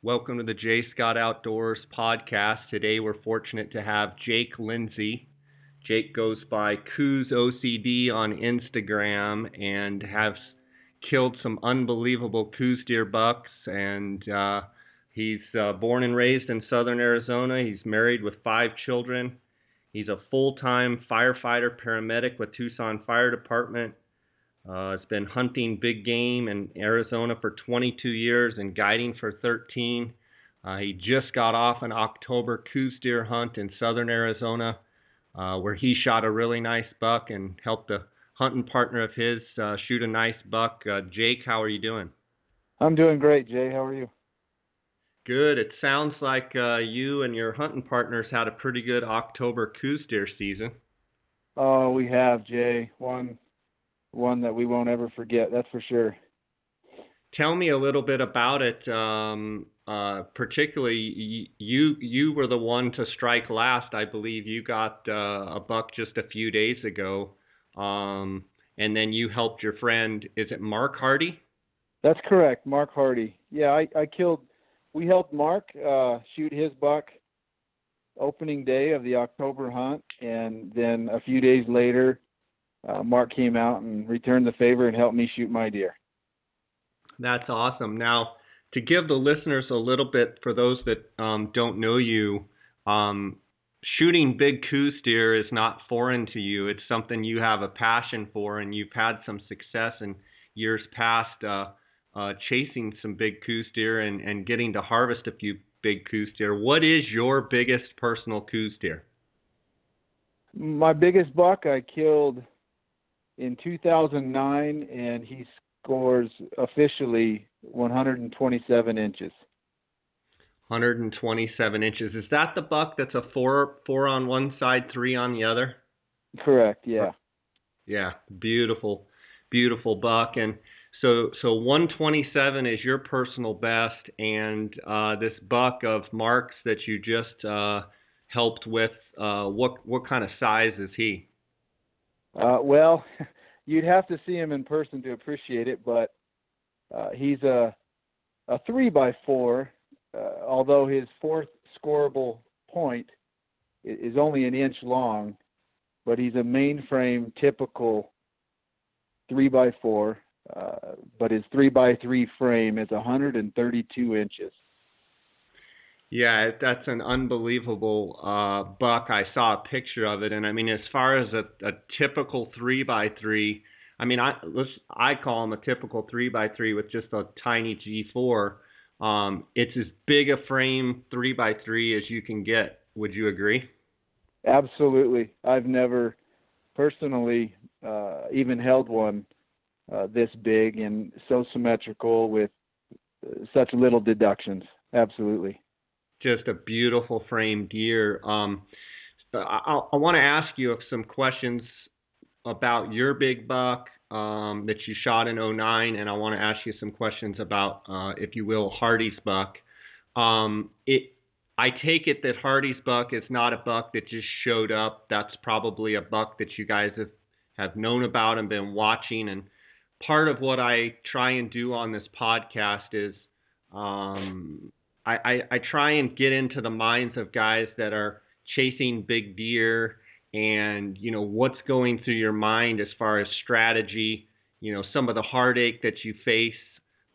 Welcome to the J Scott Outdoors podcast. Today we're fortunate to have Jake Lindsay. Jake goes by Coues OCD on Instagram and has killed some unbelievable Coues deer bucks. And uh, he's uh, born and raised in southern Arizona. He's married with five children. He's a full time firefighter paramedic with Tucson Fire Department. Uh, has been hunting big game in Arizona for 22 years and guiding for 13. Uh, he just got off an October Coues deer hunt in southern Arizona, uh, where he shot a really nice buck and helped a hunting partner of his uh, shoot a nice buck. Uh, Jake, how are you doing? I'm doing great, Jay. How are you? Good. It sounds like uh, you and your hunting partners had a pretty good October Coues deer season. Oh, we have, Jay. One one that we won't ever forget. That's for sure. Tell me a little bit about it. Um, uh, particularly, you you were the one to strike last. I believe you got uh, a buck just a few days ago, um, and then you helped your friend. Is it Mark Hardy? That's correct, Mark Hardy. Yeah, I, I killed. We helped Mark uh, shoot his buck opening day of the October hunt, and then a few days later, uh, Mark came out and returned the favor and helped me shoot my deer. That's awesome. Now, to give the listeners a little bit, for those that um, don't know you, um, shooting big Coues deer is not foreign to you. It's something you have a passion for, and you've had some success in years past uh, uh, chasing some big Coues deer and, and getting to harvest a few big Coues deer. What is your biggest personal Coues deer? My biggest buck I killed in 2009, and he scores officially 127 inches. 127 inches. Is that the buck that's a four four on one side, three on the other? Correct. Yeah. Yeah. Beautiful, beautiful buck. And so so 127 is your personal best, and uh, this buck of Mark's that you just uh, helped with. Uh, what what kind of size is he? Uh, well, you'd have to see him in person to appreciate it, but uh, he's a a three by four, uh, although his fourth scoreable point is only an inch long, but he's a mainframe typical three by four, uh, but his three by three frame is 132 inches. Yeah, that's an unbelievable uh, buck. I saw a picture of it, and I mean, as far as a, a typical three by three, I mean, I let's I call them a typical three by three with just a tiny G4. Um, it's as big a frame three by three as you can get. Would you agree? Absolutely. I've never personally uh, even held one uh, this big and so symmetrical with uh, such little deductions. Absolutely just a beautiful framed deer. Um, I, I want to ask you some questions about your big buck um, that you shot in 09, and I want to ask you some questions about, uh, if you will, Hardy's buck. Um, it, I take it that Hardy's buck is not a buck that just showed up. That's probably a buck that you guys have, have known about and been watching. And part of what I try and do on this podcast is um, I, I, I try and get into the minds of guys that are chasing big deer and you know what's going through your mind as far as strategy you know some of the heartache that you face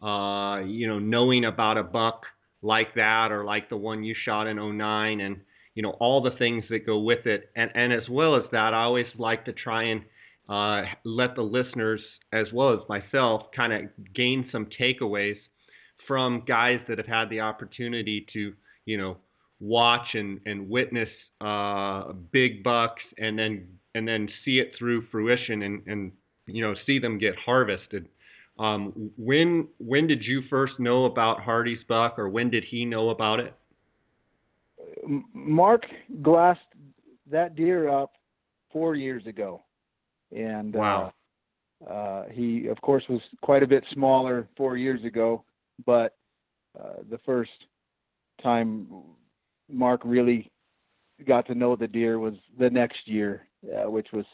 uh, you know knowing about a buck like that or like the one you shot in 09 and you know all the things that go with it. And and as well as that I always like to try and uh, let the listeners as well as myself kind of gain some takeaways from guys that have had the opportunity to, you know, watch and, and witness uh, big bucks and then and then see it through fruition and, and you know see them get harvested. Um, when when did you first know about Hardy's buck, or when did he know about it? Mark glassed that deer up four years ago, and wow. uh, uh, he of course was quite a bit smaller four years ago but uh, the first time Mark really got to know the deer was the next year, uh, which was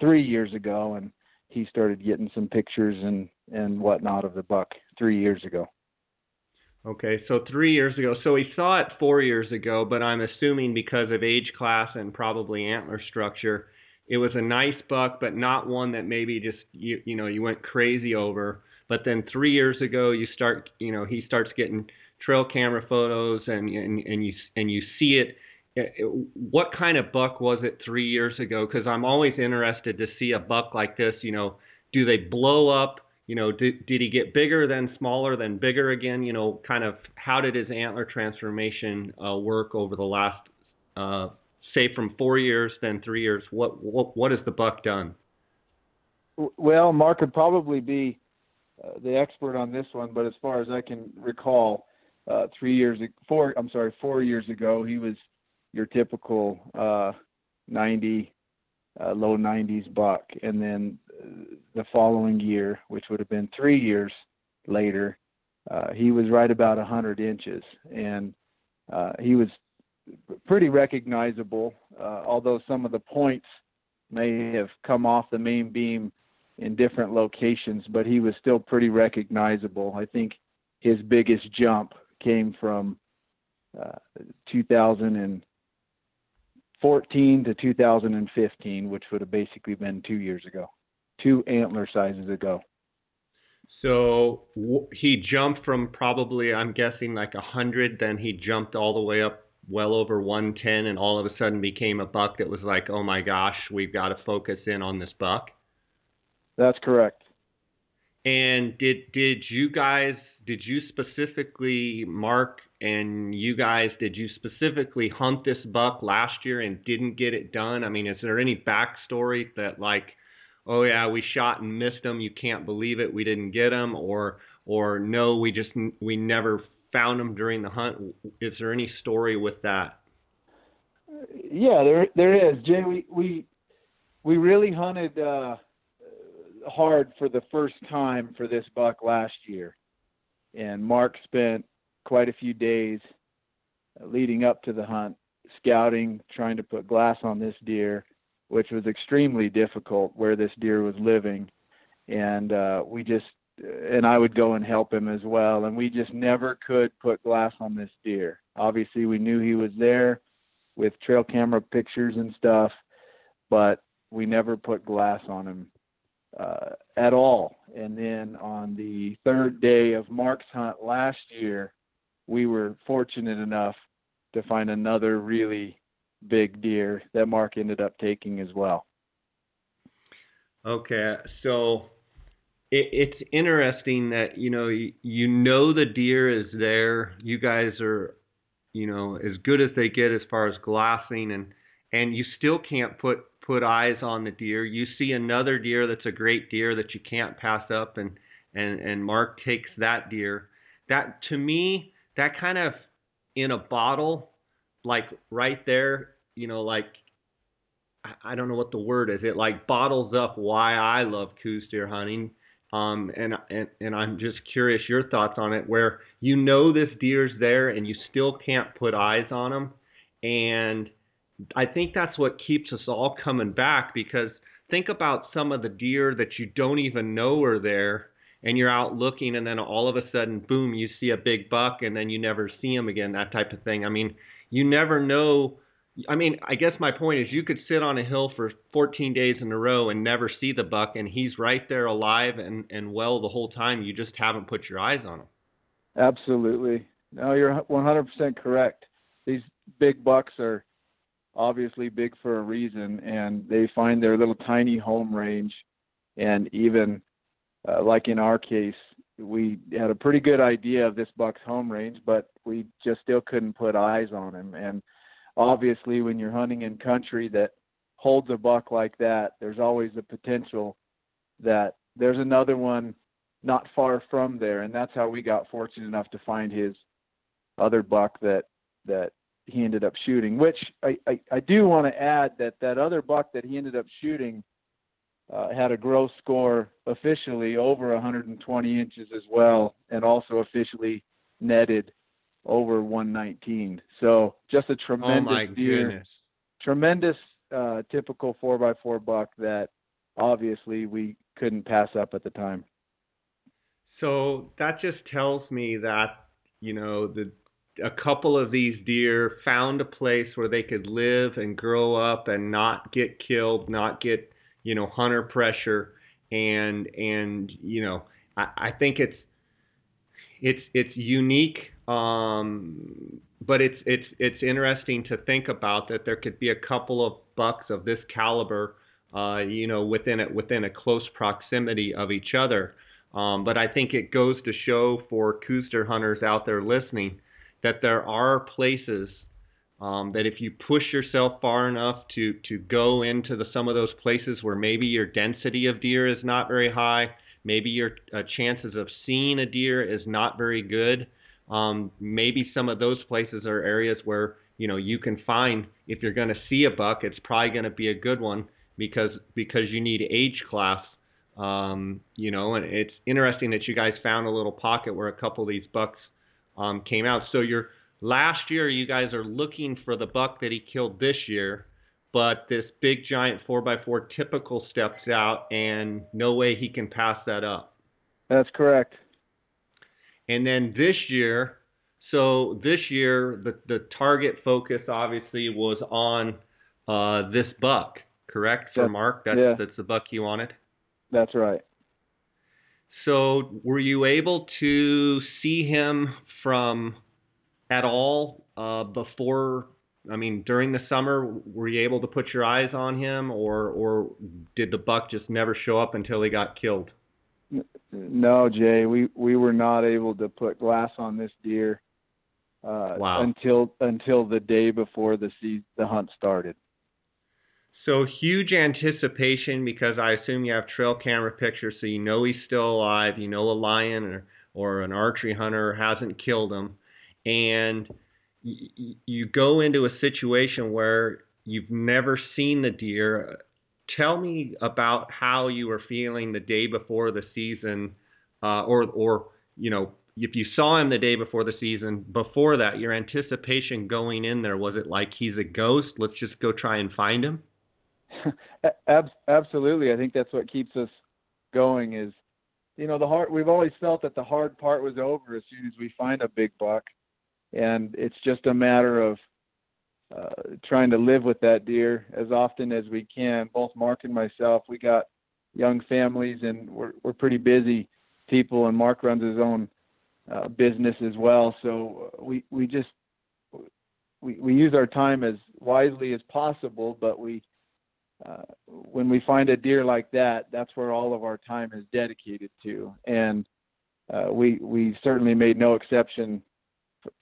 three years ago, and he started getting some pictures and and whatnot of the buck three years ago. Okay, so three years ago. So he saw it four years ago, but I'm assuming because of age class and probably antler structure, it was a nice buck, but not one that maybe just you you know you went crazy over. But then three years ago, you start you know he starts getting trail camera photos and and, and you and you see it. What kind of buck was it three years ago? Because I'm always interested to see a buck like this. You know, do they blow up? you know, did, did he get bigger then smaller then bigger again? You know, kind of how did his antler transformation uh, work over the last, uh, say, from four years then three years? What what what has the buck done? Well, Mark would probably be uh, the expert on this one, but as far as I can recall, uh, three years four I'm sorry four years ago he was your typical uh, 90 uh, low 90s buck, and then the following year, which would have been three years later, uh, he was right about 100 inches, and uh, he was pretty recognizable. Uh, although some of the points may have come off the main beam in different locations, but he was still pretty recognizable. I think his biggest jump came from uh, 2000 and 14 to 2015, which would have basically been two years ago, two antler sizes ago. So w- he jumped from probably, I'm guessing, like 100, then he jumped all the way up well over 110 and all of a sudden became a buck that was like, oh my gosh, we've got to focus in on this buck. That's correct. And did did you guys did you specifically mark and you guys did you specifically hunt this buck last year and didn't get it done? I mean, is there any backstory that like, oh yeah, we shot and missed him, you can't believe it, we didn't get him, or or no, we just we never found him during the hunt? Is there any story with that? Yeah, there there is. Jay, we we we really hunted uh, hard for the first time for this buck last year and Mark spent quite a few days leading up to the hunt scouting, trying to put glass on this deer, which was extremely difficult where this deer was living. And uh, we just, and I would go and help him as well. And we just never could put glass on this deer. Obviously, we knew he was there with trail camera pictures and stuff, but we never put glass on him uh, at all. And then on the third day of Mark's hunt last year, we were fortunate enough to find another really big deer that Mark ended up taking as well. Okay, so it, it's interesting that you know you, you know the deer is there. You guys are, you know, as good as they get as far as glassing, and and you still can't put put eyes on the deer. You see another deer that's a great deer that you can't pass up, and and and Mark takes that deer. That to me, that kind of in a bottle, like right there, you know, like I don't know what the word is. It like bottles up why I love Coues deer hunting. Um, and, and and I'm just curious your thoughts on it. Where you know this deer's there and you still can't put eyes on him, and I think that's what keeps us all coming back because think about some of the deer that you don't even know are there and you're out looking and then all of a sudden boom you see a big buck and then you never see him again that type of thing. I mean, you never know I mean, I guess my point is you could sit on a hill for 14 days in a row and never see the buck and he's right there alive and and well the whole time you just haven't put your eyes on him. Absolutely. No, you're 100% correct. These big bucks are obviously big for a reason, and they find their little tiny home range. And even uh, like in our case, we had a pretty good idea of this buck's home range, but we just still couldn't put eyes on him. And obviously, when you're hunting in country that holds a buck like that, there's always a potential that there's another one not far from there, and that's how we got fortunate enough to find his other buck that that he ended up shooting. Which I, I, I do want to add that that other buck that he ended up shooting uh, had a gross score officially over 120 inches as well, and also officially netted over 119. So just a tremendous oh deer, goodness. tremendous uh, typical four by four buck that obviously we couldn't pass up at the time. So that just tells me that you know, the a couple of these deer found a place where they could live and grow up and not get killed, not get, you know, hunter pressure. And and you know, I, I think it's it's it's unique um but it's it's it's interesting to think about that there could be a couple of bucks of this caliber uh you know within it within a close proximity of each other. Um but I think it goes to show for Coues hunters out there listening that there are places um, that if you push yourself far enough to to go into the, some of those places where maybe your density of deer is not very high, maybe your uh, chances of seeing a deer is not very good. Um, maybe some of those places are areas where you know you can find if you're going to see a buck, it's probably going to be a good one because because you need age class. Um, you know, and it's interesting that you guys found a little pocket where a couple of these bucks um, came out. So you're last year you guys are looking for the buck that he killed this year, but this big giant 4x4 typical steps out, and no way he can pass that up. That's correct. And then this year, so this year the the target focus obviously was on uh, this buck, correct? For Mark, that's yeah. that's the buck you wanted. That's right. So were you able to see him from at all uh, before? I mean, during the summer, were you able to put your eyes on him, or or did the buck just never show up until he got killed? No, Jay, we we were not able to put glass on this deer uh, wow. until until the day before the sea, the hunt started. So huge anticipation because I assume you have trail camera pictures, so you know he's still alive. You know a lion or or an archery hunter hasn't killed him and you go into a situation where you've never seen the deer. Tell me about how you were feeling the day before the season, uh, or or you know if you saw him the day before the season. Before that, your anticipation going in there was it like he's a ghost? Let's just go try and find him. Absolutely, I think that's what keeps us going. Is you know the hard. We've always felt that the hard part was over as soon as we find a big buck and it's just a matter of uh, trying to live with that deer as often as we can. Both Mark and myself, we got young families, and we're we're pretty busy people. And Mark runs his own uh, business as well, so we we just we we use our time as wisely as possible. But we uh, when we find a deer like that, that's where all of our time is dedicated to, and uh, we we certainly made no exception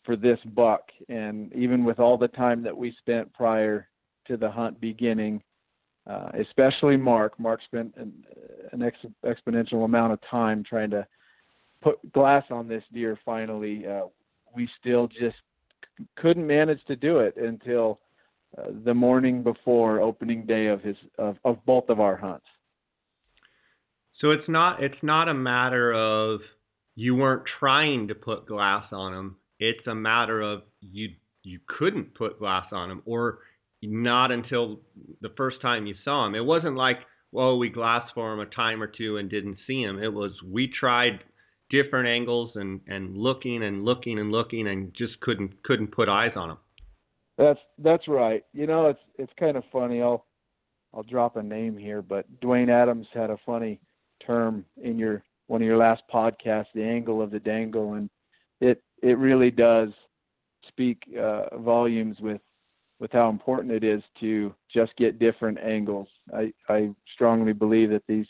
for this buck. And even with all the time that we spent prior to the hunt beginning, uh, especially Mark, Mark spent an, an ex- exponential amount of time trying to put glass on this deer. Finally, uh, we still just c- couldn't manage to do it until the morning before opening day of his of, of both of our hunts. So it's not it's not a matter of you weren't trying to put glass on him. It's a matter of you you couldn't put glass on him or not until the first time you saw him. It wasn't like, well, we glassed for him a time or two and didn't see him. It was we tried different angles and and looking and looking and looking and just couldn't couldn't put eyes on him. That's that's right. You know, it's it's kind of funny. I'll I'll drop a name here, but Dwayne Adams had a funny term in your one of your last podcasts, the angle of the dangle, and it it really does speak uh, volumes with with how important it is to just get different angles. I, I strongly believe that these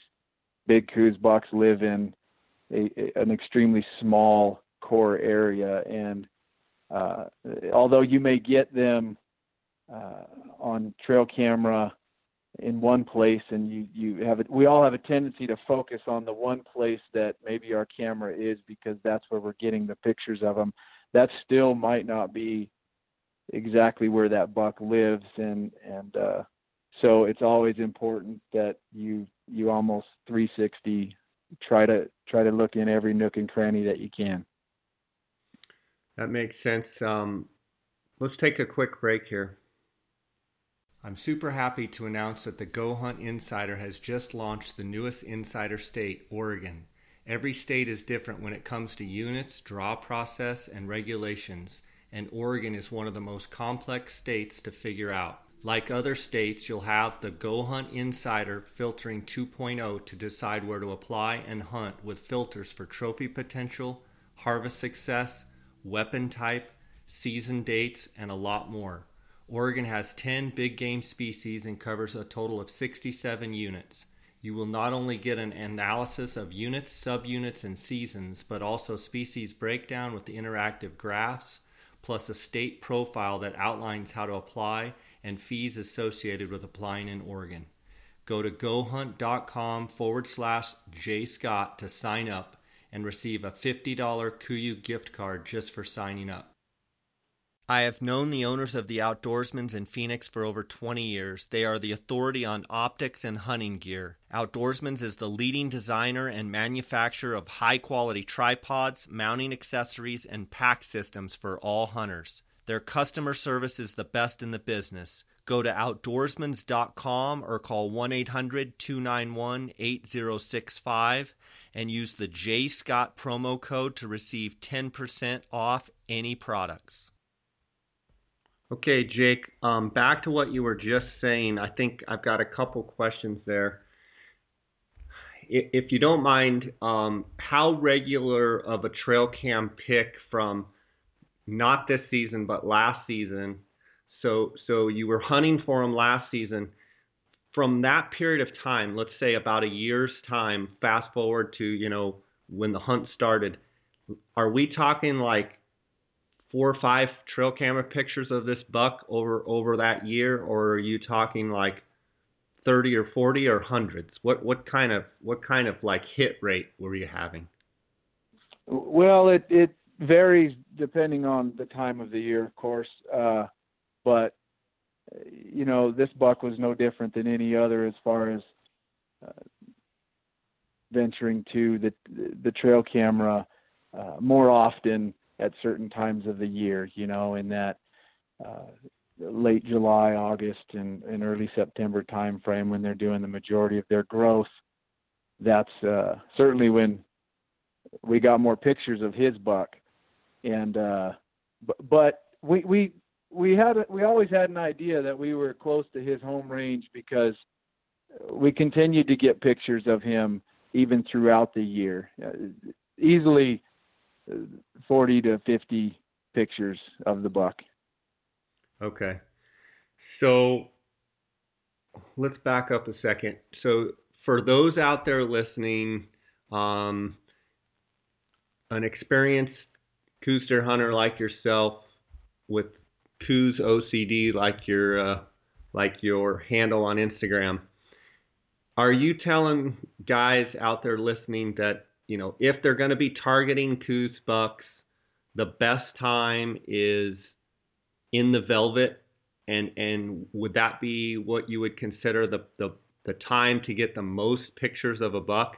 big Coues bucks live in a, an extremely small core area, and uh, although you may get them uh, on trail camera in one place and you you have it we all have a tendency to focus on the one place that maybe our camera is because that's where we're getting the pictures of them that still might not be exactly where that buck lives and and uh so it's always important that you you almost 360 try to try to look in every nook and cranny that you can that makes sense um let's take a quick break here I'm super happy to announce that the Go Hunt Insider has just launched the newest insider state, Oregon. Every state is different when it comes to units, draw process, and regulations, and Oregon is one of the most complex states to figure out. Like other states, you'll have the Go Hunt Insider Filtering 2.0 to decide where to apply and hunt with filters for trophy potential, harvest success, weapon type, season dates, and a lot more. Oregon has 10 big game species and covers a total of 67 units. You will not only get an analysis of units, subunits, and seasons, but also species breakdown with interactive graphs, plus a state profile that outlines how to apply and fees associated with applying in Oregon. Go to gohunt.com forward slash jscott to sign up and receive a $50 KUIU gift card just for signing up. I have known the owners of the Outdoorsmans in Phoenix for over 20 years. They are the authority on optics and hunting gear. Outdoorsmans is the leading designer and manufacturer of high quality tripods, mounting accessories, and pack systems for all hunters. Their customer service is the best in the business. Go to outdoorsmans.com or call 1 800 291 8065 and use the J Scott promo code to receive 10% off any products. Okay, Jake, um, back to what you were just saying. I think I've got a couple questions there. If you don't mind, um, how regular of a trail cam pick from not this season, but last season. So, so you were hunting for them last season. From that period of time, let's say about a year's time, fast forward to you know when the hunt started, are we talking like four or five trail camera pictures of this buck over over that year, or are you talking like 30 or 40 or hundreds? What what kind of what kind of like hit rate were you having? Well, it it varies depending on the time of the year, of course. Uh, but you know, this buck was no different than any other as far as uh, venturing to the the trail camera uh, more often at certain times of the year. You know, in that uh, late July, August, and, and early September time frame when they're doing the majority of their growth. That's uh, certainly when we got more pictures of his buck and uh, but, but we we we had we always had an idea that we were close to his home range because we continued to get pictures of him even throughout the year, uh, easily uh, 40 to 50 pictures of the buck. Okay, so let's back up a second. So for those out there listening, um, an experienced Coues hunter like yourself with Coues OCD like your uh, like your handle on Instagram. Are you telling guys out there listening that you know if they're going to be targeting Coues bucks, the best time is in the velvet, and and would that be what you would consider the the the time to get the most pictures of a buck?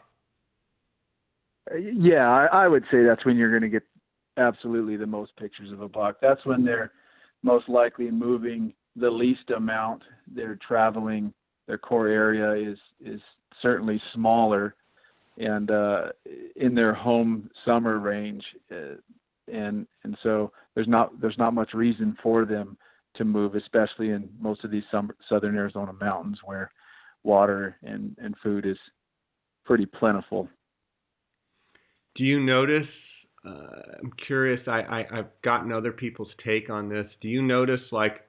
Yeah, I, I would say that's when you're going to get absolutely the most pictures of a buck. That's when they're most likely moving the least amount. They're traveling. Their core area is is certainly smaller, and uh, in their home summer range, uh, and and so there's not there's not much reason for them to move, especially in most of these summer, southern Arizona mountains where water and and food is pretty plentiful. Do you notice I'm curious. I, I I've gotten other people's take on this. Do you notice like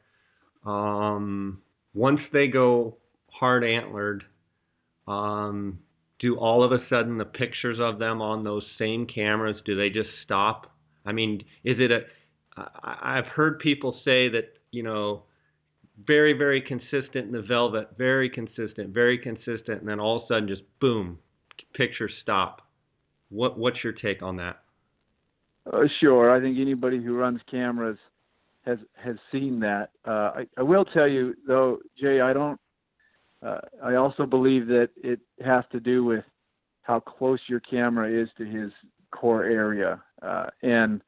um, once they go hard antlered, um, do all of a sudden the pictures of them on those same cameras do they just stop? I mean, is it a? I, I've heard people say that you know very very consistent in the velvet, very consistent, very consistent, and then all of a sudden just boom, pictures stop. What what's your take on that? Uh, sure. I think anybody who runs cameras has has seen that. Uh, I, I will tell you though, Jay, I don't. Uh, I also believe that it has to do with how close your camera is to his core area, uh, and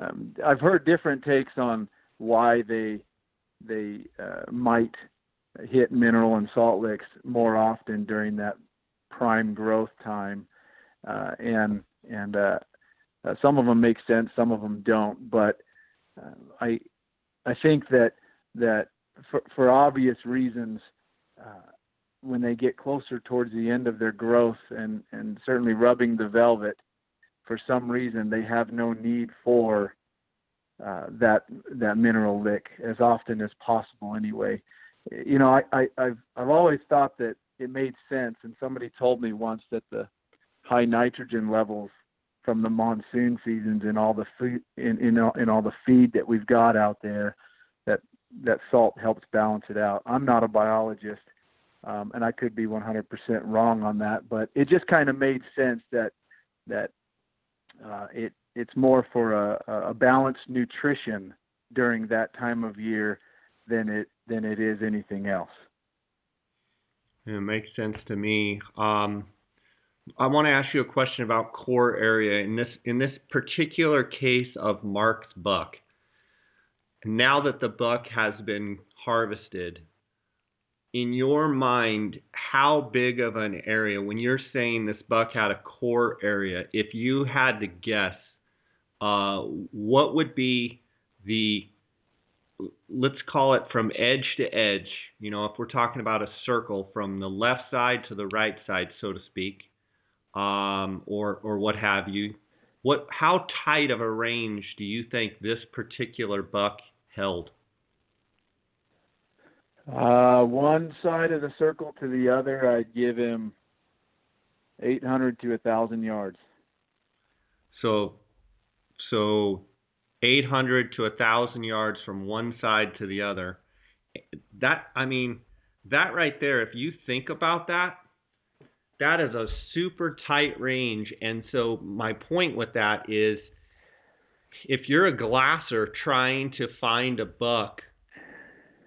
um, I've heard different takes on why they they uh, might hit mineral and salt licks more often during that prime growth time uh, and and uh, some of them make sense, some of them don't. But uh, I I think that that for, for obvious reasons, uh, when they get closer towards the end of their growth and and certainly rubbing the velvet, for some reason they have no need for uh, that that mineral lick as often as possible. Anyway, you know I, I I've I've always thought that it made sense, and somebody told me once that the high nitrogen levels from the monsoon seasons and all the food in in all, in all the feed that we've got out there that that salt helps balance it out. I'm not a biologist, um, and I could be 100% wrong on that, but it just kind of made sense that that uh, it it's more for a, a balanced nutrition during that time of year than it than it is anything else. It makes sense to me. Um, I want to ask you a question about core area in this in this particular case of Mark's buck. Now that the buck has been harvested, in your mind, how big of an area when you're saying this buck had a core area? If you had to guess, uh, what would be the let's call it from edge to edge. You know, if we're talking about a circle from the left side to the right side, so to speak, um, or or what have you. What how tight of a range do you think this particular buck held? Uh, one side of the circle to the other, I'd give him 800 to 1,000 yards. So, so 800 to 1,000 yards from one side to the other. That, I mean, that right there, if you think about that, that is a super tight range. And so my point with that is if you're a glasser trying to find a buck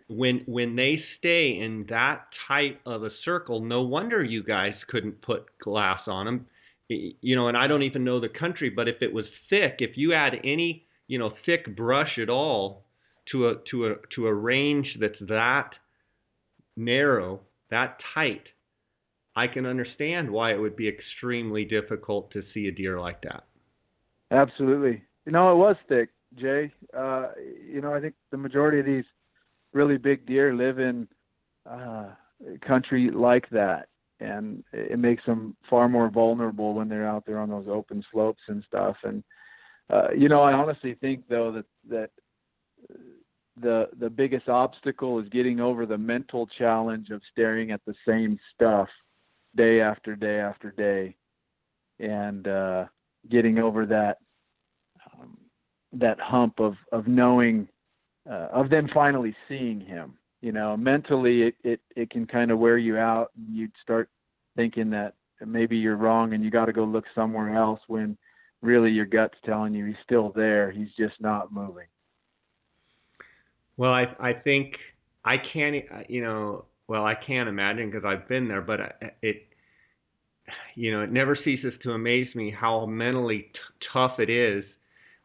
when when they stay in that tight of a circle, no wonder you guys couldn't put glass on them. You know, and I don't even know the country, but if it was thick, if you had any, you know, thick brush at all to a to a to a range that's that narrow, that tight, I can understand why it would be extremely difficult to see a deer like that. Absolutely. You know, it was thick, Jay. Uh, you know, I think the majority of these really big deer live in uh, country like that, and it makes them far more vulnerable when they're out there on those open slopes and stuff. And uh, you know, I honestly think though that that the the biggest obstacle is getting over the mental challenge of staring at the same stuff day after day after day, and uh, getting over that um, that hump of of knowing uh, of them finally seeing him. You know, mentally it it, it can kind of wear you out, and you'd start thinking that maybe you're wrong and you got to go look somewhere else when really your gut's telling you he's still there. He's just not moving. Well, I I think I can't you know well I can't imagine because I've been there, but uh, it you know, it never ceases to amaze me how mentally t- tough it is.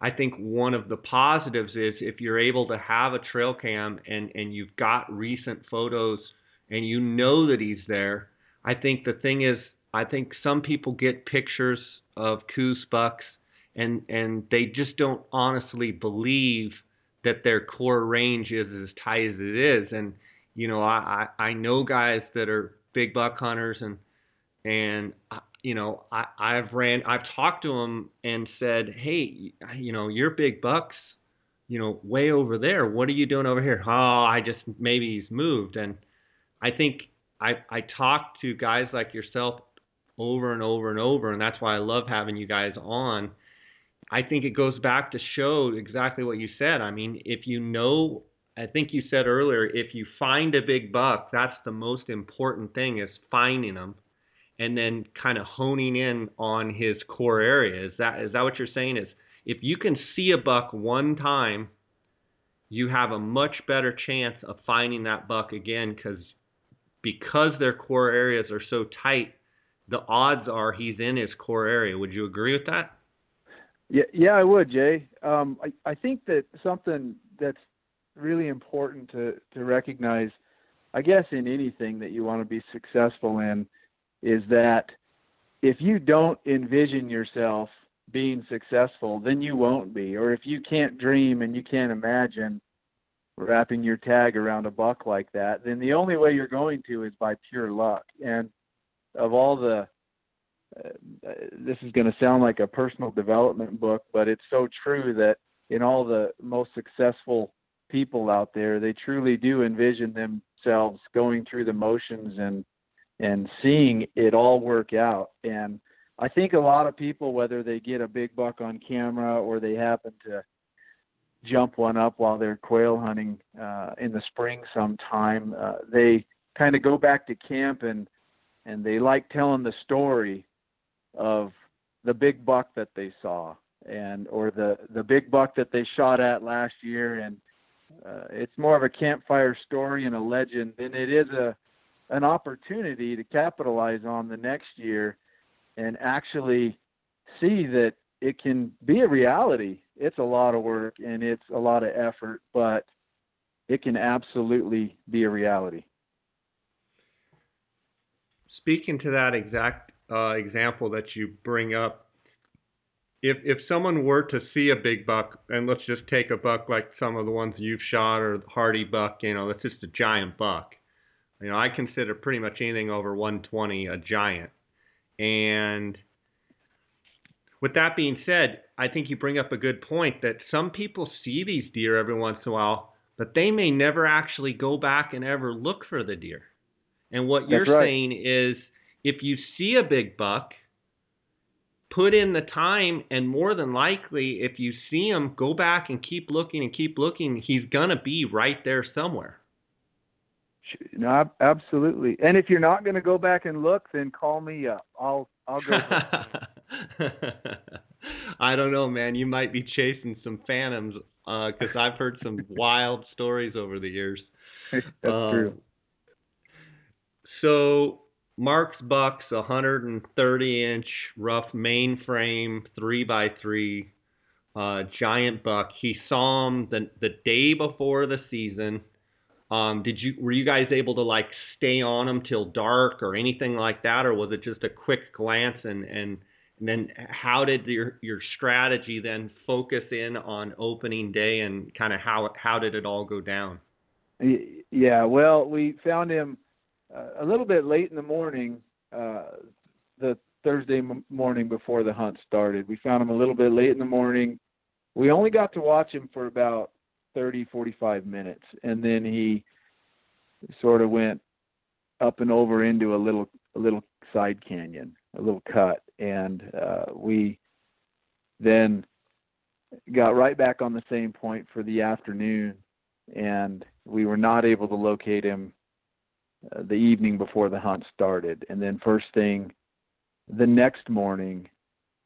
I think one of the positives is if you're able to have a trail cam and and you've got recent photos and you know that he's there. I think the thing is, I think some people get pictures of Coues bucks and and they just don't honestly believe that their core range is as tight as it is. And you know, I I, I know guys that are big buck hunters and and uh, you know I, I've ran I've talked to them and said, hey, you know your big bucks, you know way over there. What are you doing over here? Oh, I just maybe he's moved. And I think I I talk to guys like yourself over and over and over, and that's why I love having you guys on. I think it goes back to show exactly what you said. I mean, if you know I think you said earlier, if you find a big buck, that's the most important thing is finding them and then kind of honing in on his core area. Is that is that what you're saying? Is if you can see a buck one time, you have a much better chance of finding that buck again because because their core areas are so tight, the odds are he's in his core area. Would you agree with that? Yeah, yeah, I would, Jay. Um, I, I think that something that's really important to to recognize, I guess, in anything that you want to be successful in is that if you don't envision yourself being successful, then you won't be. Or if you can't dream and you can't imagine wrapping your tag around a buck like that, then the only way you're going to is by pure luck. And of all the uh, this is going to sound like a personal development book, but it's so true that in all the most successful people out there, they truly do envision themselves going through the motions and and seeing it all work out. And I think a lot of people, whether they get a big buck on camera or they happen to jump one up while they're quail hunting uh, in the spring sometime, uh, they kind of go back to camp and and they like telling the story of the big buck that they saw and or the the big buck that they shot at last year and uh, it's more of a campfire story and a legend than it is a an opportunity to capitalize on the next year and actually see that it can be a reality. It's a lot of work and it's a lot of effort, but it can absolutely be a reality. Speaking to that exact uh, example that you bring up, if if someone were to see a big buck, and let's just take a buck like some of the ones you've shot, or the hardy buck, you know, that's just a giant buck. You know, I consider pretty much anything over 120 a giant. And with that being said, I think you bring up a good point that some people see these deer every once in a while, but they may never actually go back and ever look for the deer. And what you're right. saying is if you see a big buck, put in the time and more than likely if you see him go back and keep looking and keep looking he's going to be right there somewhere no, absolutely. And if you're not going to go back and look, then call me up. I'll I'll go. I don't know, man. You might be chasing some phantoms because uh, I've heard some wild stories over the years. That's um, true. So Mark's Bucks, 130 inch rough mainframe, three by three, uh, giant buck. He saw him the the day before the season um, did you were you guys able to like stay on him till dark or anything like that, or was it just a quick glance and and, and then how did your your strategy then focus in on opening day and kind of how how did it all go down? Yeah, well, we found him a little bit late in the morning, uh, the Thursday m- morning before the hunt started. We found him a little bit late in the morning. We only got to watch him for about 30, 45 minutes, and then he sort of went up and over into a little a little side canyon, a little cut, and uh, we then got right back on the same point for the afternoon, and we were not able to locate him uh, the evening before the hunt started, and then first thing the next morning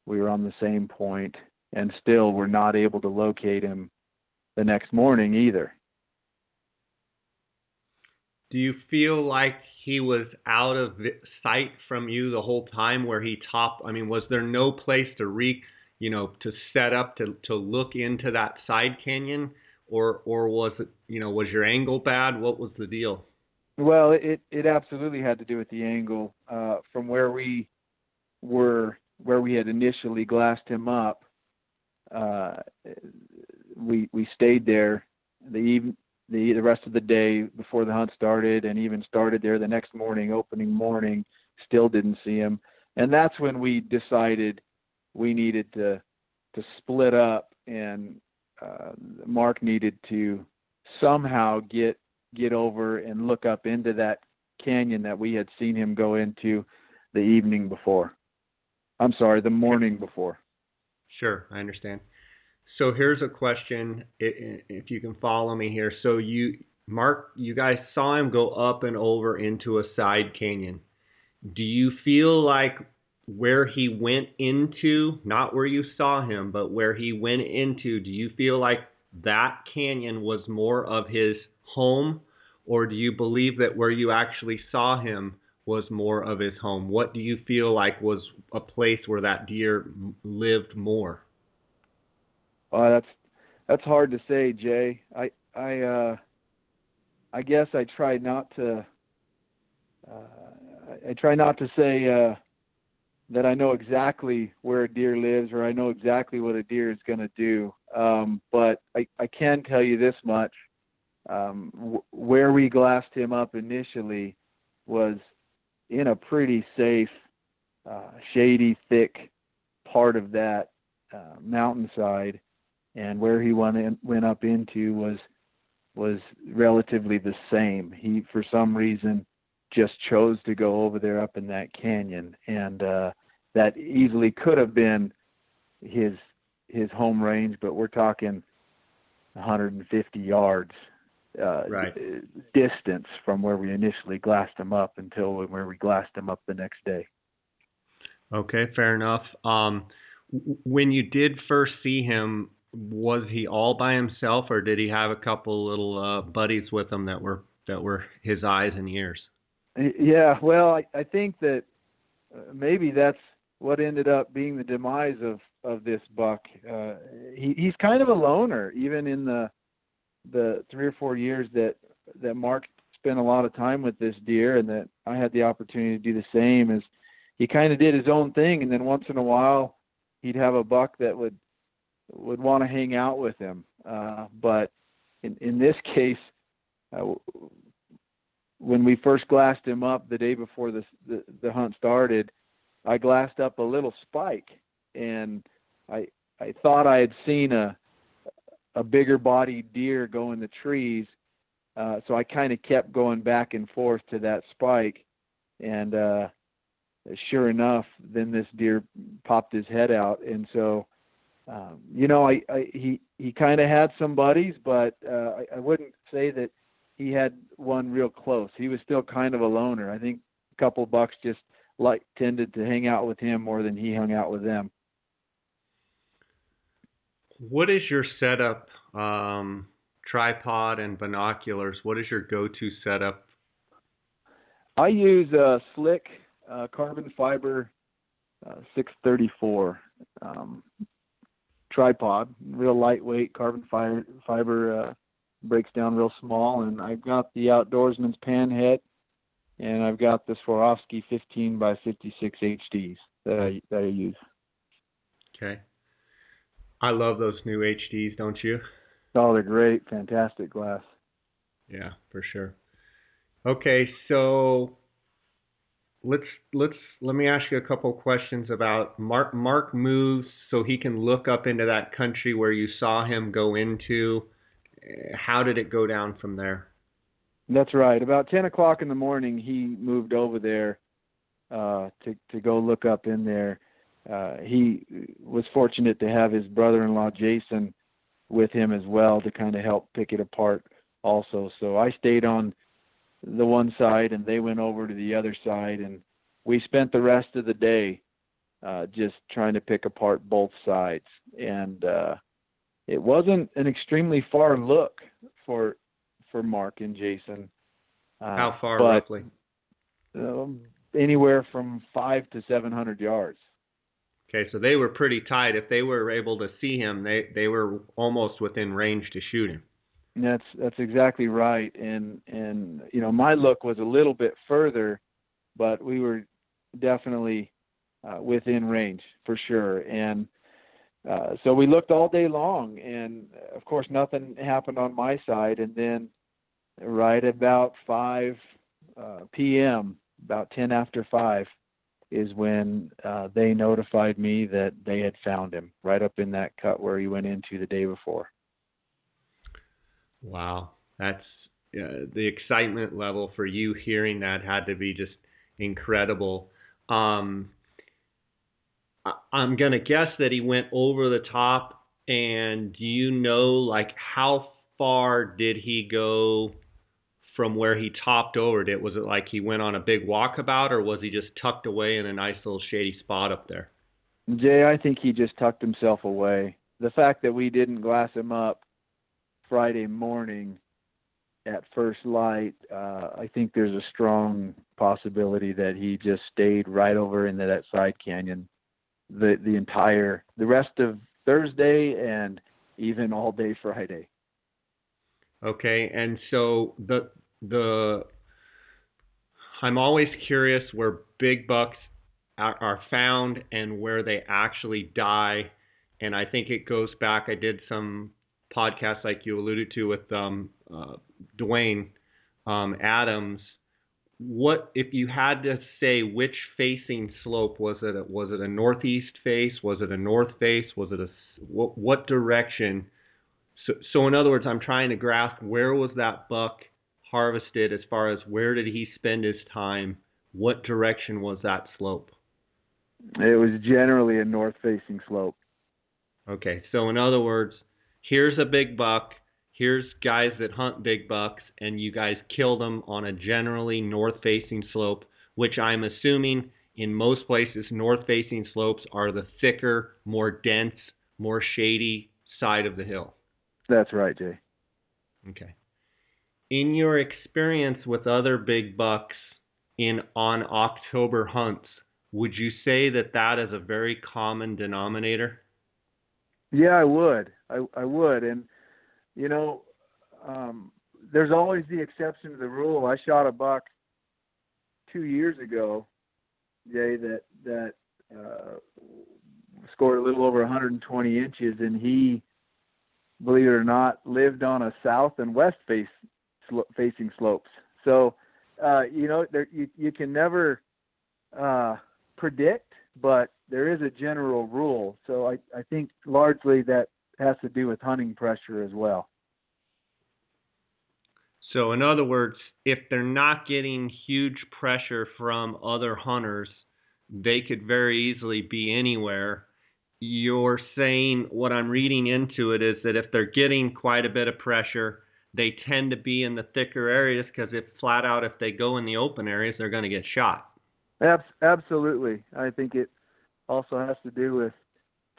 we were on the same point and still were not able to locate him the next morning either. Do you feel like he was out of sight from you the whole time where he topped? I mean, was there no place to re, you know, to set up to to look into that side canyon, or or was it, you know, was your angle bad? What was the deal? Well, it it absolutely had to do with the angle uh, from where we were, where we had initially glassed him up. Uh, we we stayed there the even the the rest of the day before the hunt started, and even started there the next morning, opening morning. Still didn't see him, and that's when we decided we needed to to split up, and uh, Mark needed to somehow get get over and look up into that canyon that we had seen him go into the evening before. I'm sorry, the morning before. Sure, I understand. So here's a question, if you can follow me here. So you, Mark, you guys saw him go up and over into a side canyon. Do you feel like where he went into, not where you saw him, but where he went into, do you feel like that canyon was more of his home, or do you believe that where you actually saw him was more of his home? What do you feel like was a place where that deer lived more? Uh, that's that's hard to say, Jay. I I uh, I guess I try not to. Uh, I, I try not to say uh, that I know exactly where a deer lives or I know exactly what a deer is going to do. Um, but I, I can tell you this much: um, w- where we glassed him up initially was in a pretty safe, uh, shady, thick part of that uh, mountainside, and where he went in, went up into was was relatively the same. He, for some reason, just chose to go over there up in that canyon, and uh, that easily could have been his his home range, but we're talking 150 yards uh, right. distance from where we initially glassed him up until where we glassed him up the next day. Okay, fair enough. Um, when you did first see him, was he all by himself, or did he have a couple little uh, buddies with him that were that were his eyes and ears? Yeah, well, I, I think that uh, maybe that's what ended up being the demise of of this buck. Uh, he, he's kind of a loner, even in the the three or four years that that Mark spent a lot of time with this deer, and that I had the opportunity to do the same. Is he kind of did his own thing, and then once in a while he'd have a buck that would would want to hang out with him. Uh, but in in this case, uh, when we first glassed him up the day before the, the the hunt started, I glassed up a little spike, and I I thought I had seen a a bigger bodied deer go in the trees, uh, so I kind of kept going back and forth to that spike, and uh, sure enough, then this deer popped his head out, and so. Um, you know, I, I he he kind of had some buddies, but uh, I, I wouldn't say that he had one real close. He was still kind of a loner. I think a couple bucks just like tended to hang out with him more than he hung out with them. What is your setup? Um, tripod and binoculars. What is your go-to setup? I use a Slik uh, carbon fiber uh, 634 um, tripod, real lightweight carbon fiber, fiber uh, breaks down real small, and I've got the Outdoorsmans pan head, and I've got the Swarovski 15 by 56 HDs that I that I use. Okay. I love those new HDs, don't you? Oh, they're great, fantastic glass. Yeah, for sure. Okay, so let's let's let me ask you a couple questions about Mark. Mark moves so he can look up into that country where you saw him go into how did it go down from there? That's right. About ten o'clock in the morning, he moved over there uh, to to go look up in there. Uh, he was fortunate to have his brother-in-law Jason with him as well to kind of help pick it apart also. So I stayed on the one side and they went over to the other side and we spent the rest of the day uh just trying to pick apart both sides and uh it wasn't an extremely far look for for Mark and Jason. Uh, How far but, roughly? Um, anywhere from five to seven hundred yards. Okay, so they were pretty tight. If they were able to see him, they they were almost within range to shoot him. That's that's exactly right. And and you know my look was a little bit further, but we were definitely uh, within range for sure. And uh, so we looked all day long, and of course nothing happened on my side. And then, right about 5 uh, p.m., about 10 after 5, is when uh, they notified me that they had found him right up in that cut where he went into the day before. Wow, that's uh, the excitement level for you hearing that had to be just incredible. Um, I'm going to guess that he went over the top. And do you know, like, how far did he go from where he topped over it? Was it like he went on a big walkabout, or was he just tucked away in a nice little shady spot up there? Jay, I think he just tucked himself away. The fact that we didn't glass him up Friday morning at first light, uh, I think there's a strong possibility that he just stayed right over into that side canyon the the entire the rest of Thursday and even all day Friday. Okay, and so the the I'm always curious where big bucks are, are found and where they actually die. And I think it goes back. I did some podcasts like you alluded to with um, uh, Duwane um, Adams. What if you had to say which facing slope was it? Was it a northeast face? Was it a north face? Was it a what, what direction? So, so in other words, I'm trying to grasp where was that buck harvested as far as where did he spend his time? What direction was that slope? It was generally a north facing slope. Okay, so in other words, here's a big buck, here's guys that hunt big bucks, and you guys kill them on a generally north facing slope, which I'm assuming in most places, north facing slopes are the thicker, more dense, more shady side of the hill. That's right, Jay. Okay. In your experience with other big bucks in on October hunts, would you say that that is a very common denominator? Yeah, I would. I I would, and you know, um, there's always the exception to the rule. I shot a buck two years ago, Jay, that that uh, scored a little over 120 inches, and he, believe it or not, lived on a south and west face sl- facing slopes. So, uh, you know, there you you can never uh, predict, but there is a general rule. So I I think largely that has to do with hunting pressure as well. So, in other words, if they're not getting huge pressure from other hunters, they could very easily be anywhere you're saying what I'm reading into it is that if they're getting quite a bit of pressure, they tend to be in the thicker areas because if flat out if they go in the open areas, they're going to get shot. Absolutely, I think it also has to do with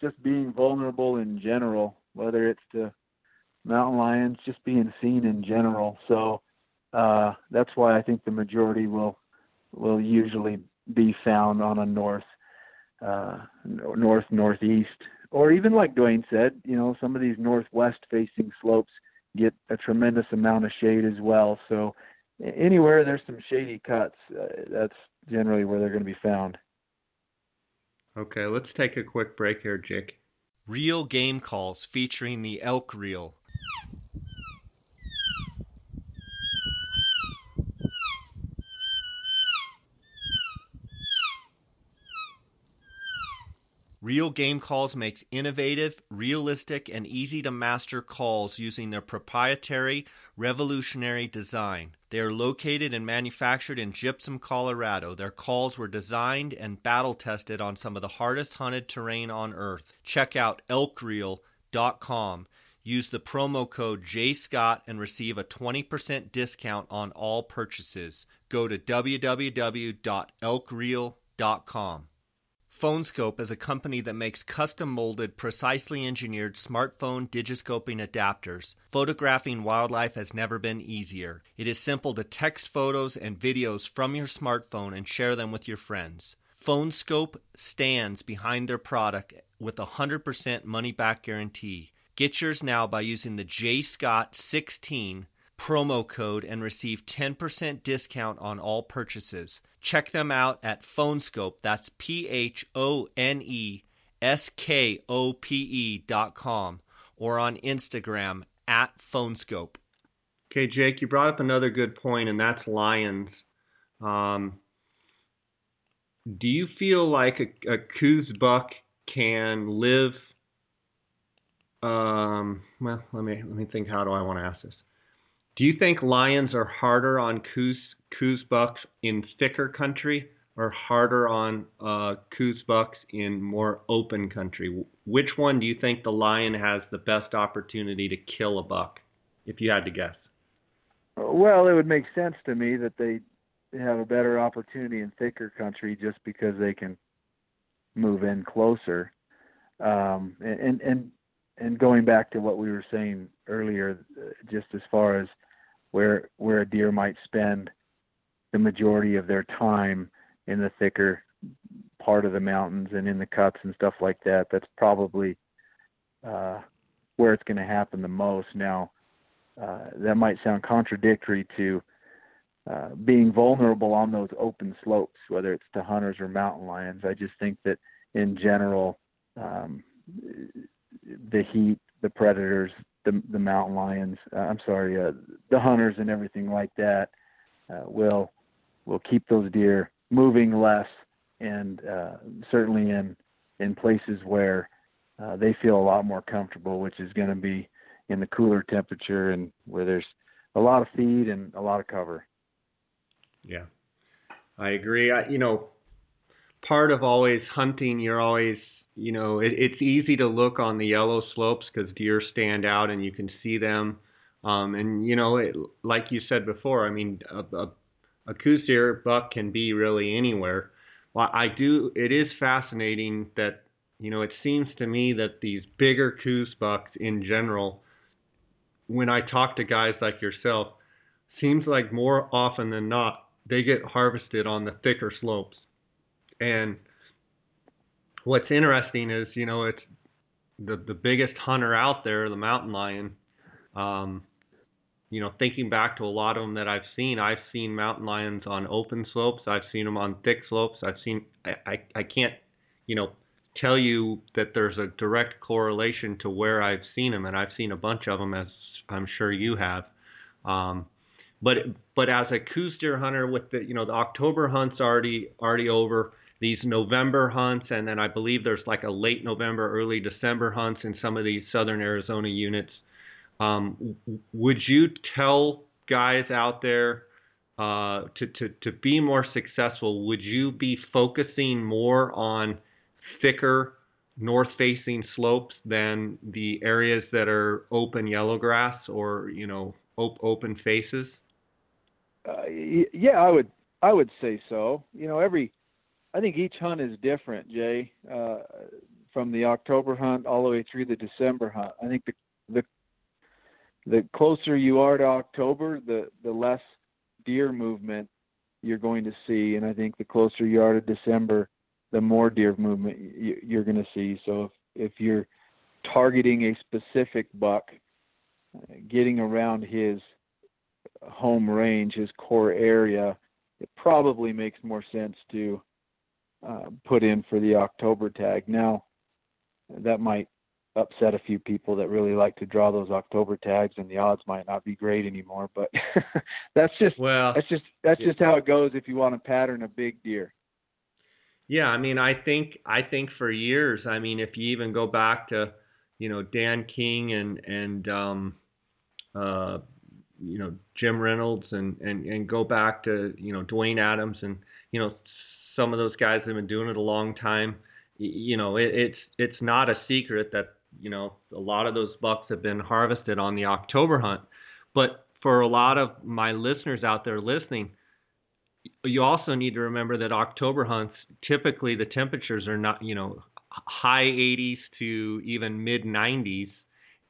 just being vulnerable in general, whether it's to mountain lions, just being seen in general. So uh, that's why I think the majority will will usually be found on a north uh, north northeast, or even like Duwane said, you know, some of these northwest facing slopes get a tremendous amount of shade as well. So anywhere there's some shady cuts, uh, that's generally where they're going to be found. Okay, let's take a quick break here, Jake. Reel Game Calls featuring the elk reel. Reel Game Calls makes innovative, realistic, and easy to master calls using their proprietary, revolutionary design. They are located and manufactured in Gypsum, Colorado. Their calls were designed and battle tested on some of the hardest hunted terrain on earth. Check out elkreel.com. Use the promo code JScott and receive a 20% discount on all purchases. Go to www.elkreel.com. PhoneSkope is a company that makes custom molded, precisely engineered smartphone digiscoping adapters. Photographing wildlife has never been easier. It is simple to text photos and videos from your smartphone and share them with your friends. PhoneSkope stands behind their product with a 100% money back guarantee. Get yours now by using the JScott16 promo code and receive 10% discount on all purchases. Check them out at Phoneskope. That's P H O N E S K O P E dot com or on Instagram at Phoneskope. Okay, Jake, you brought up another good point, and that's lions. Um, do you feel like a, a buck can live? Um, well, let me let me think. How do I want to ask this? Do you think lions are harder on Coues Coues bucks in thicker country or harder on uh, Coues bucks in more open country? Which one do you think the lion has the best opportunity to kill a buck, if you had to guess? Well, it would make sense to me that they have a better opportunity in thicker country just because they can move in closer. Um, and and and going back to what we were saying earlier, just as far as where where a deer might spend the majority of their time in the thicker part of the mountains and in the cuts and stuff like that. That's probably uh, where it's going to happen the most. Now, uh, that might sound contradictory to uh, being vulnerable on those open slopes, whether it's to hunters or mountain lions. I just think that in general, um, the heat, the predators, the the mountain lions, uh, I'm sorry, uh, the hunters and everything like that uh, will will keep those deer moving less, and uh, certainly in in places where uh, they feel a lot more comfortable, which is going to be in the cooler temperature and where there's a lot of feed and a lot of cover. Yeah, I agree. I, you know, part of always hunting, you're always, you know, it, it's easy to look on the yellow slopes because deer stand out and you can see them. Um, and you know, it, like you said before, I mean, a, a, a Coues deer buck can be really anywhere. Well, I do. It is fascinating that you know, it seems to me that these bigger Coues bucks in general, when I talk to guys like yourself, seems like more often than not they get harvested on the thicker slopes. And what's interesting is, you know, it's the the biggest hunter out there, the mountain lion. Um, you know, thinking back to a lot of them that I've seen, I've seen mountain lions on open slopes. I've seen them on thick slopes. I've seen, I, I, I can't, you know, tell you that there's a direct correlation to where I've seen them, and I've seen a bunch of them, as I'm sure you have. Um, but but as a Coues deer hunter, with the you know the October hunts already already over, these November hunts, and then I believe there's like a late November, early December hunts in some of these southern Arizona units. Um, would you tell guys out there uh, to, to, to be more successful, would you be focusing more on thicker north facing slopes than the areas that are open yellow grass or, you know, op- open faces? Uh, yeah, I would I would say so. You know, every I think each hunt is different, Jay. Uh, from the October hunt all the way through the December hunt. I think the the the closer you are to October, the the less deer movement you're going to see, and I think the closer you are to December, the more deer movement you're going to see. So if if you're targeting a specific buck, getting around his home range, his core area, it probably makes more sense to uh, put in for the October tag. Now, that might upset a few people that really like to draw those October tags, and the odds might not be great anymore. But that's just well, that's just that's just how it goes if you want to pattern a big deer. Yeah, I mean, I think I think for years, I mean, if you even go back to, you know, Dan King and and um, uh, you know Jim Reynolds and and and go back to you know Duwane Adams and you know some of those guys have been doing it a long time. You know, it, it's it's not a secret that you know, a lot of those bucks have been harvested on the October hunt. But for a lot of my listeners out there listening, you also need to remember that October hunts typically the temperatures are not, you know, high 80s to even mid 90s,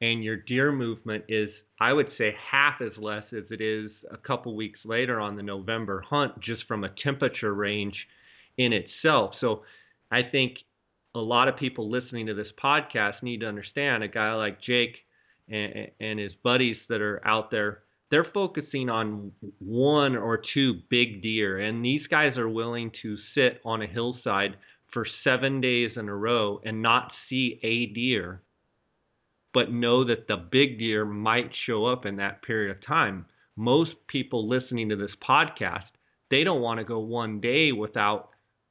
and your deer movement is, I would say, half as less as it is a couple weeks later on the November hunt, just from a temperature range in itself. So I think a lot of people listening to this podcast need to understand a guy like Jake and, and his buddies that are out there, they're focusing on one or two big deer. And these guys are willing to sit on a hillside for seven days in a row and not see a deer, but know that the big deer might show up in that period of time. Most people listening to this podcast, they don't want to go one day without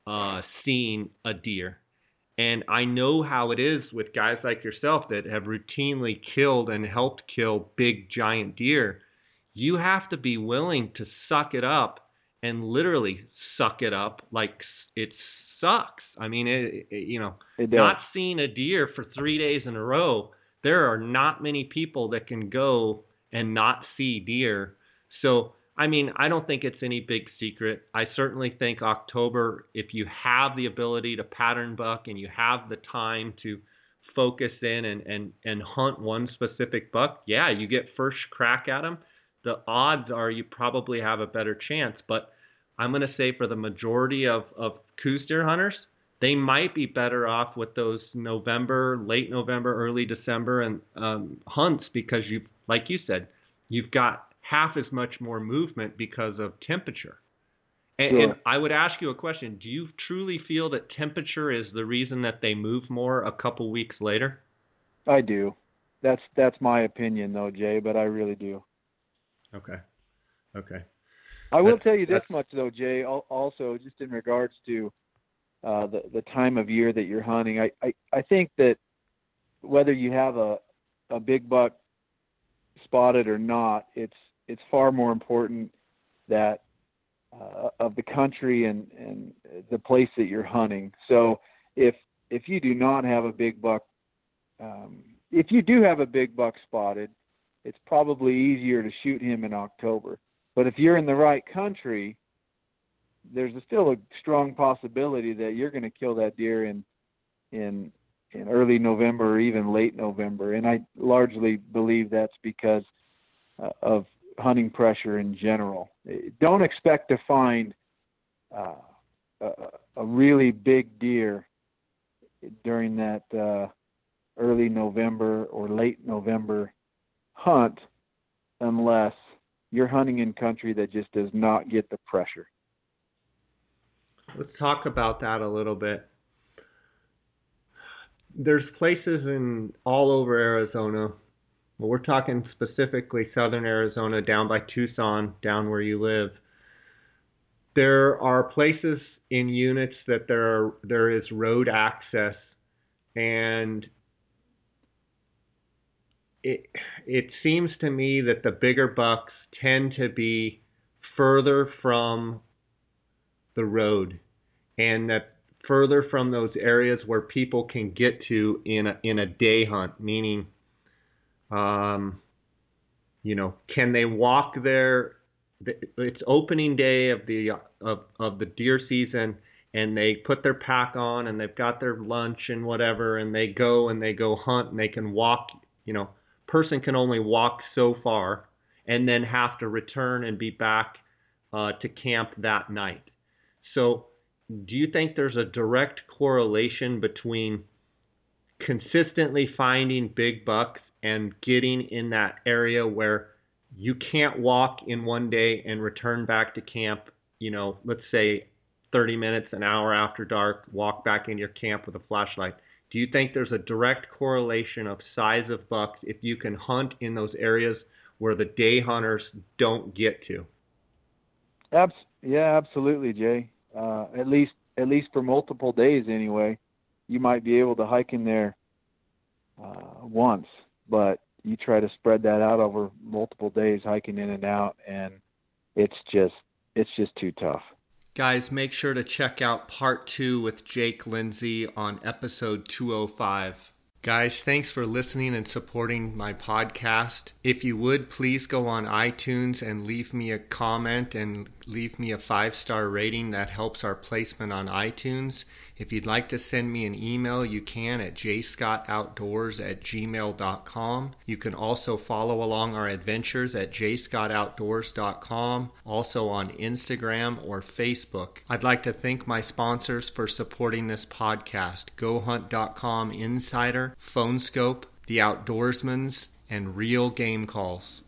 uh, seeing a deer and I know how it is with guys like yourself that have routinely killed and helped kill big giant deer. You have to be willing to suck it up and literally suck it up like it sucks. I mean, it, it you know, not seeing a deer for 3 days in a row, there are not many people that can go and not see deer. So I mean, I don't think it's any big secret. I certainly think October, if you have the ability to pattern buck and you have the time to focus in and, and, and hunt one specific buck, yeah, you get first crack at them. The odds are you probably have a better chance. But I'm going to say for the majority of, of Coues deer hunters, they might be better off with those November, late November, early December and um, hunts because you, like you said, you've got half as much more movement because of temperature. And, Sure. and I would ask you a question: Do you truly feel that temperature is the reason that they move more a couple weeks later? I do. That's that's my opinion though, Jay, but I really do. Okay. Okay. I will That's- tell you this much though, Jay. Also, just in regards to uh, the the time of year that you're hunting, I, I I think that whether you have a a big buck spotted or not, it's it's far more important that uh, of the country and and the place that you're hunting. So if if you do not have a big buck, um, if you do have a big buck spotted, it's probably easier to shoot him in October. But if you're in the right country, there's a, still a strong possibility that you're going to kill that deer in in in early November or even late November. And I largely believe that's because uh, of hunting pressure in general. Don't expect to find uh, a, a really big deer during that uh, early November or late November hunt unless you're hunting in country that just does not get the pressure. Let's talk about that a little bit. There's places in all over Arizona. Well, we're talking specifically southern Arizona, down by Tucson, down where you live. There are places in units that there are, there is road access, and it it seems to me that the bigger bucks tend to be further from the road and that further from those areas where people can get to in a in a day hunt meaning um you know can they walk there? It's opening day of the of of the deer season and they put their pack on and they've got their lunch and whatever and they go and they go hunt and they can walk you know person can only walk so far and then have to return and be back uh, to camp that night. So do you think there's a direct correlation between consistently finding big bucks and getting in that area where you can't walk in one day and return back to camp, you know, let's say 30 minutes, an hour after dark, walk back in your camp with a flashlight. Do you think there's a direct correlation of size of bucks if you can hunt in those areas where the day hunters don't get to? Abs- yeah, absolutely, Jay. Uh, at least at least for multiple days anyway. You might be able to hike in there uh, once, but you try to spread that out over multiple days hiking in and out and it's just it's just too tough. Guys, make sure to check out part two with Jake Lindsay on episode 205. Guys, thanks for listening and supporting my podcast. If you would, please go on iTunes and leave me a comment and leave me a five star rating. That helps our placement on iTunes. If you'd like to send me an email, you can at jscottoutdoors at gmail.com. You can also follow along our adventures at jscottoutdoors.com, also on Instagram or Facebook. I'd like to thank my sponsors for supporting this podcast GoHunt.com Insider, PhoneSkope, The Outdoorsmans, and Reel Game Calls.